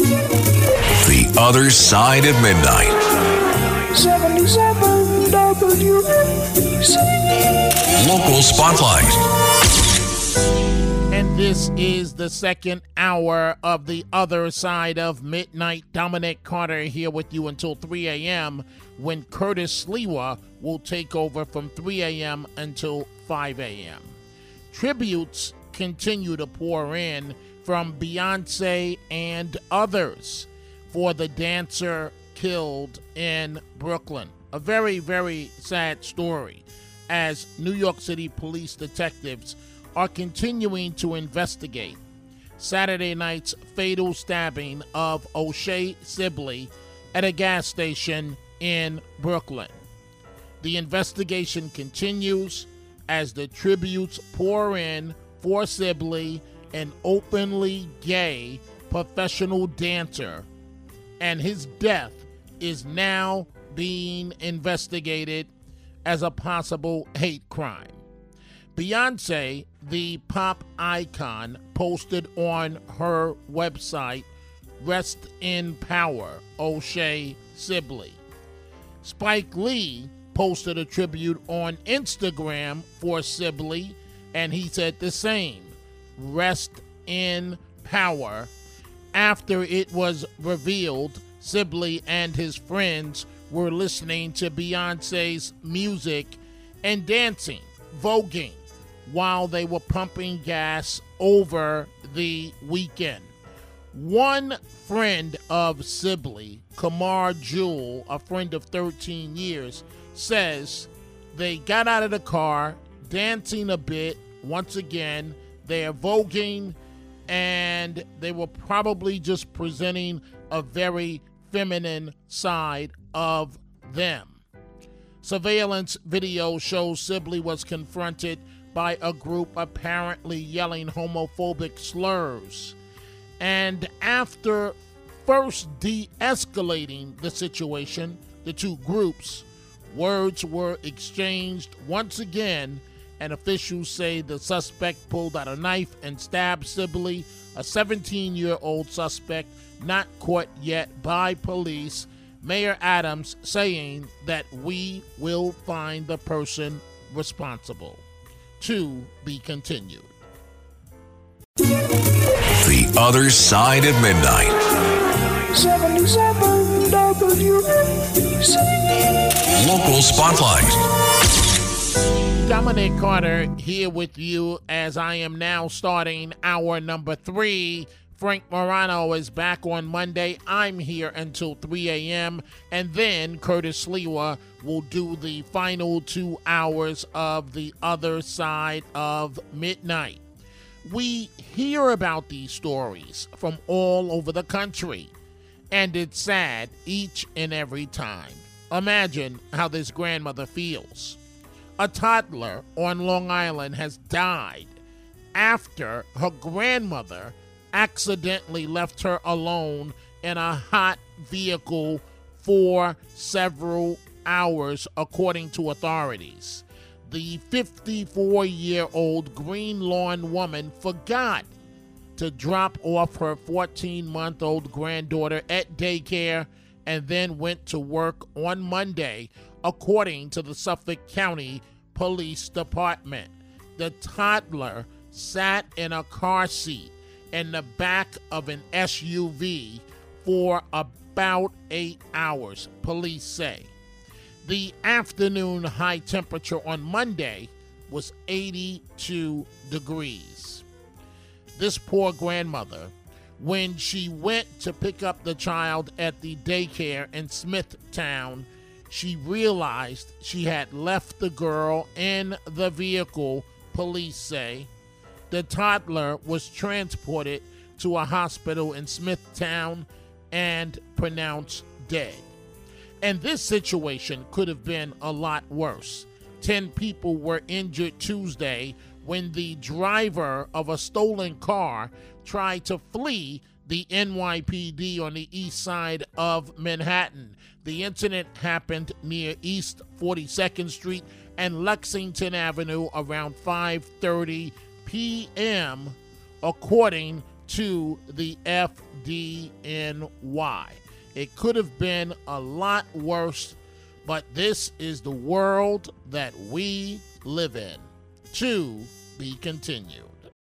The Other Side of Midnight. 77 WABC. Local Spotlight. And this is the second hour of the other side of midnight. Dominic Carter here with you until 3 a.m. when Curtis Sliwa will take over from 3 a.m. until 5 a.m. Tributes continue to pour in from Beyonce and others for the dancer killed in Brooklyn. A very, very sad story as New York City police detectives are continuing to investigate Saturday night's fatal stabbing of O'Shea Sibley at a gas station in Brooklyn. The investigation continues as the tributes pour in for Sibley, an openly gay professional dancer, and his death is now being investigated as a possible hate crime. Beyonce, the pop icon, posted on her website, Rest in Power, O'Shea Sibley. Spike Lee posted a tribute on Instagram for Sibley, and he said the same Rest in Power. After it was revealed, Sibley and his friends were listening to Beyonce's music and dancing, voguing, while they were pumping gas over the weekend. One friend of Sibley, Kamar Jewel, a friend of 13 years, says they got out of the car, dancing a bit. Once again, they're voguing, and they were probably just presenting a very feminine side of them. Surveillance video shows Sibley was confronted by a group apparently yelling homophobic slurs. And after first de escalating the situation, the two groups, words were exchanged once again, and officials say the suspect pulled out a knife and stabbed Sibley, a 17 year old suspect not caught yet by police. Mayor Adams saying that we will find the person responsible. To be continued. The Other Side of Midnight. 77 WABC. Local Spotlight. Dominic Carter here with you as I am now starting hour number three. Frank Morano is back on Monday. I'm here until 3 a.m. And then Curtis Sliwa will do the final two hours of the other side of midnight. We hear about these stories from all over the country, and it's sad each and every time. Imagine how this grandmother feels. A toddler on Long Island has died after her grandmother accidentally left her alone in a hot vehicle for several hours, according to authorities. The 54 year old Greenlawn woman forgot to drop off her 14 month old granddaughter at daycare and then went to work on Monday, according to the Suffolk County Police Department. The toddler sat in a car seat in the back of an SUV for about eight hours, police say. The afternoon high temperature on Monday was 82 degrees. This poor grandmother, when she went to pick up the child at the daycare in Smithtown, she realized she had left the girl in the vehicle, police say. The toddler was transported to a hospital in Smithtown and pronounced dead. And this situation could have been a lot worse. 10 people were injured Tuesday when the driver of a stolen car tried to flee the NYPD on the east side of Manhattan. The incident happened near East 42nd Street and Lexington Avenue around 5:30 p.m. according to the FDNY. It could have been a lot worse, but this is the world that we live in. To be continued.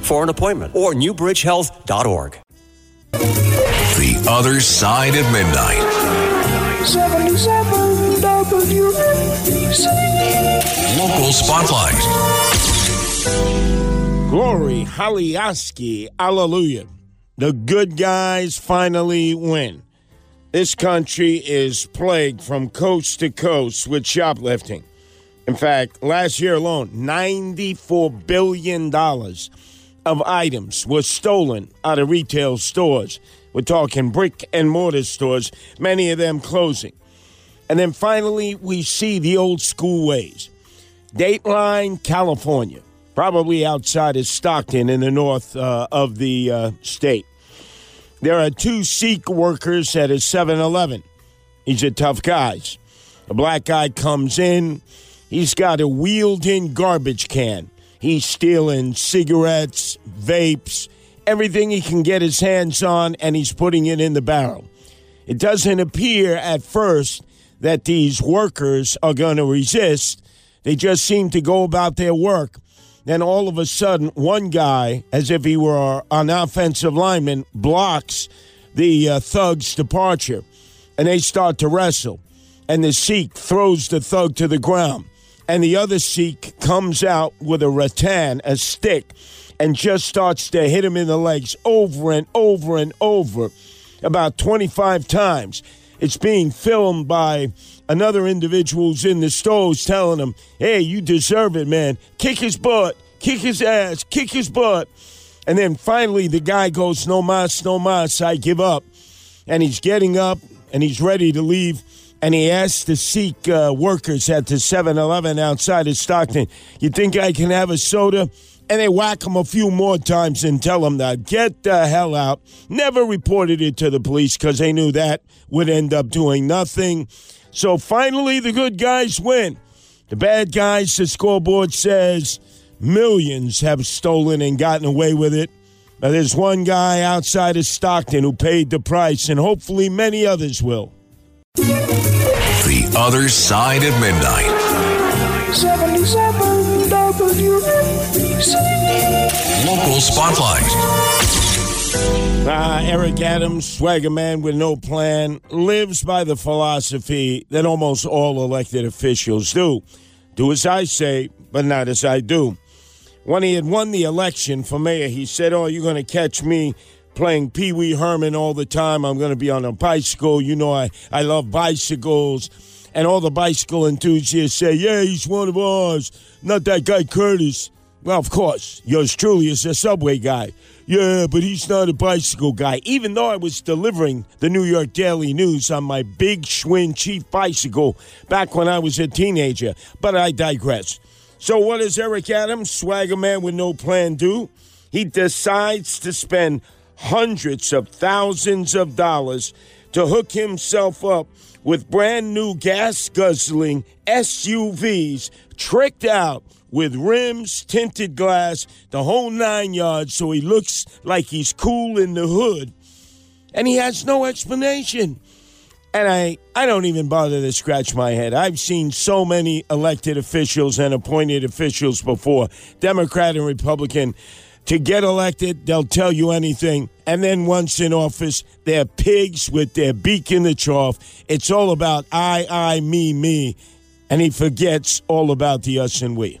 for an appointment or newbridgehealth.org. The Other Side of Midnight. 77 WABC. Local Spotlight. Glory, Haliaski, Hallelujah. The good guys finally win. This country is plagued from coast to coast with shoplifting. In fact, last year alone, $94 billion of items were stolen out of retail stores. We're talking brick and mortar stores, many of them closing. And then finally, we see the old school ways. Dateline, California, probably outside of Stockton in the north uh, of the uh, state. There are two Sikh workers at a 7 Eleven. These are tough guys. A black guy comes in, he's got a wheeled in garbage can. He's stealing cigarettes, vapes, everything he can get his hands on, and he's putting it in the barrel. It doesn't appear at first that these workers are going to resist. They just seem to go about their work. Then all of a sudden, one guy, as if he were an offensive lineman, blocks the uh, thug's departure, and they start to wrestle. And the Sikh throws the thug to the ground, and the other Sikh comes out with a rattan, a stick, and just starts to hit him in the legs over and over and over, about 25 times. It's being filmed by another individual's in the stores telling him, hey, you deserve it, man. Kick his butt, kick his ass, kick his butt. And then finally, the guy goes, no mas, no mas, I give up. And he's getting up and he's ready to leave. And he asks to Sikh uh, workers at the 7 Eleven outside of Stockton, You think I can have a soda? And they whack him a few more times and tell him to get the hell out. Never reported it to the police because they knew that would end up doing nothing. So finally, the good guys win. The bad guys, the scoreboard says, millions have stolen and gotten away with it. Now, there's one guy outside of Stockton who paid the price, and hopefully many others will. The Other Side of Midnight. 77 WABC. Local Spotlight. Uh, Eric Adams, swagger man with no plan, lives by the philosophy that almost all elected officials do. Do as I say, but not as I do. When he had won the election for mayor, he said, Oh, you're going to catch me playing Pee Wee Herman all the time. I'm going to be on a bicycle. You know, I, I love bicycles. And all the bicycle enthusiasts say, Yeah, he's one of ours, not that guy Curtis. Well, of course, yours truly is a subway guy. Yeah, but he's not a bicycle guy. Even though I was delivering the New York Daily News on my big Schwinn Chief bicycle back when I was a teenager. But I digress. So, what does Eric Adams, swagger man with no plan, do? He decides to spend hundreds of thousands of dollars to hook himself up with brand new gas guzzling SUVs tricked out with rims, tinted glass, the whole nine yards, so he looks like he's cool in the hood. And he has no explanation. And I, I don't even bother to scratch my head. I've seen so many elected officials and appointed officials before, Democrat and Republican. To get elected, they'll tell you anything. And then once in office, they're pigs with their beak in the trough. It's all about I, I, me, me. And he forgets all about the us and we.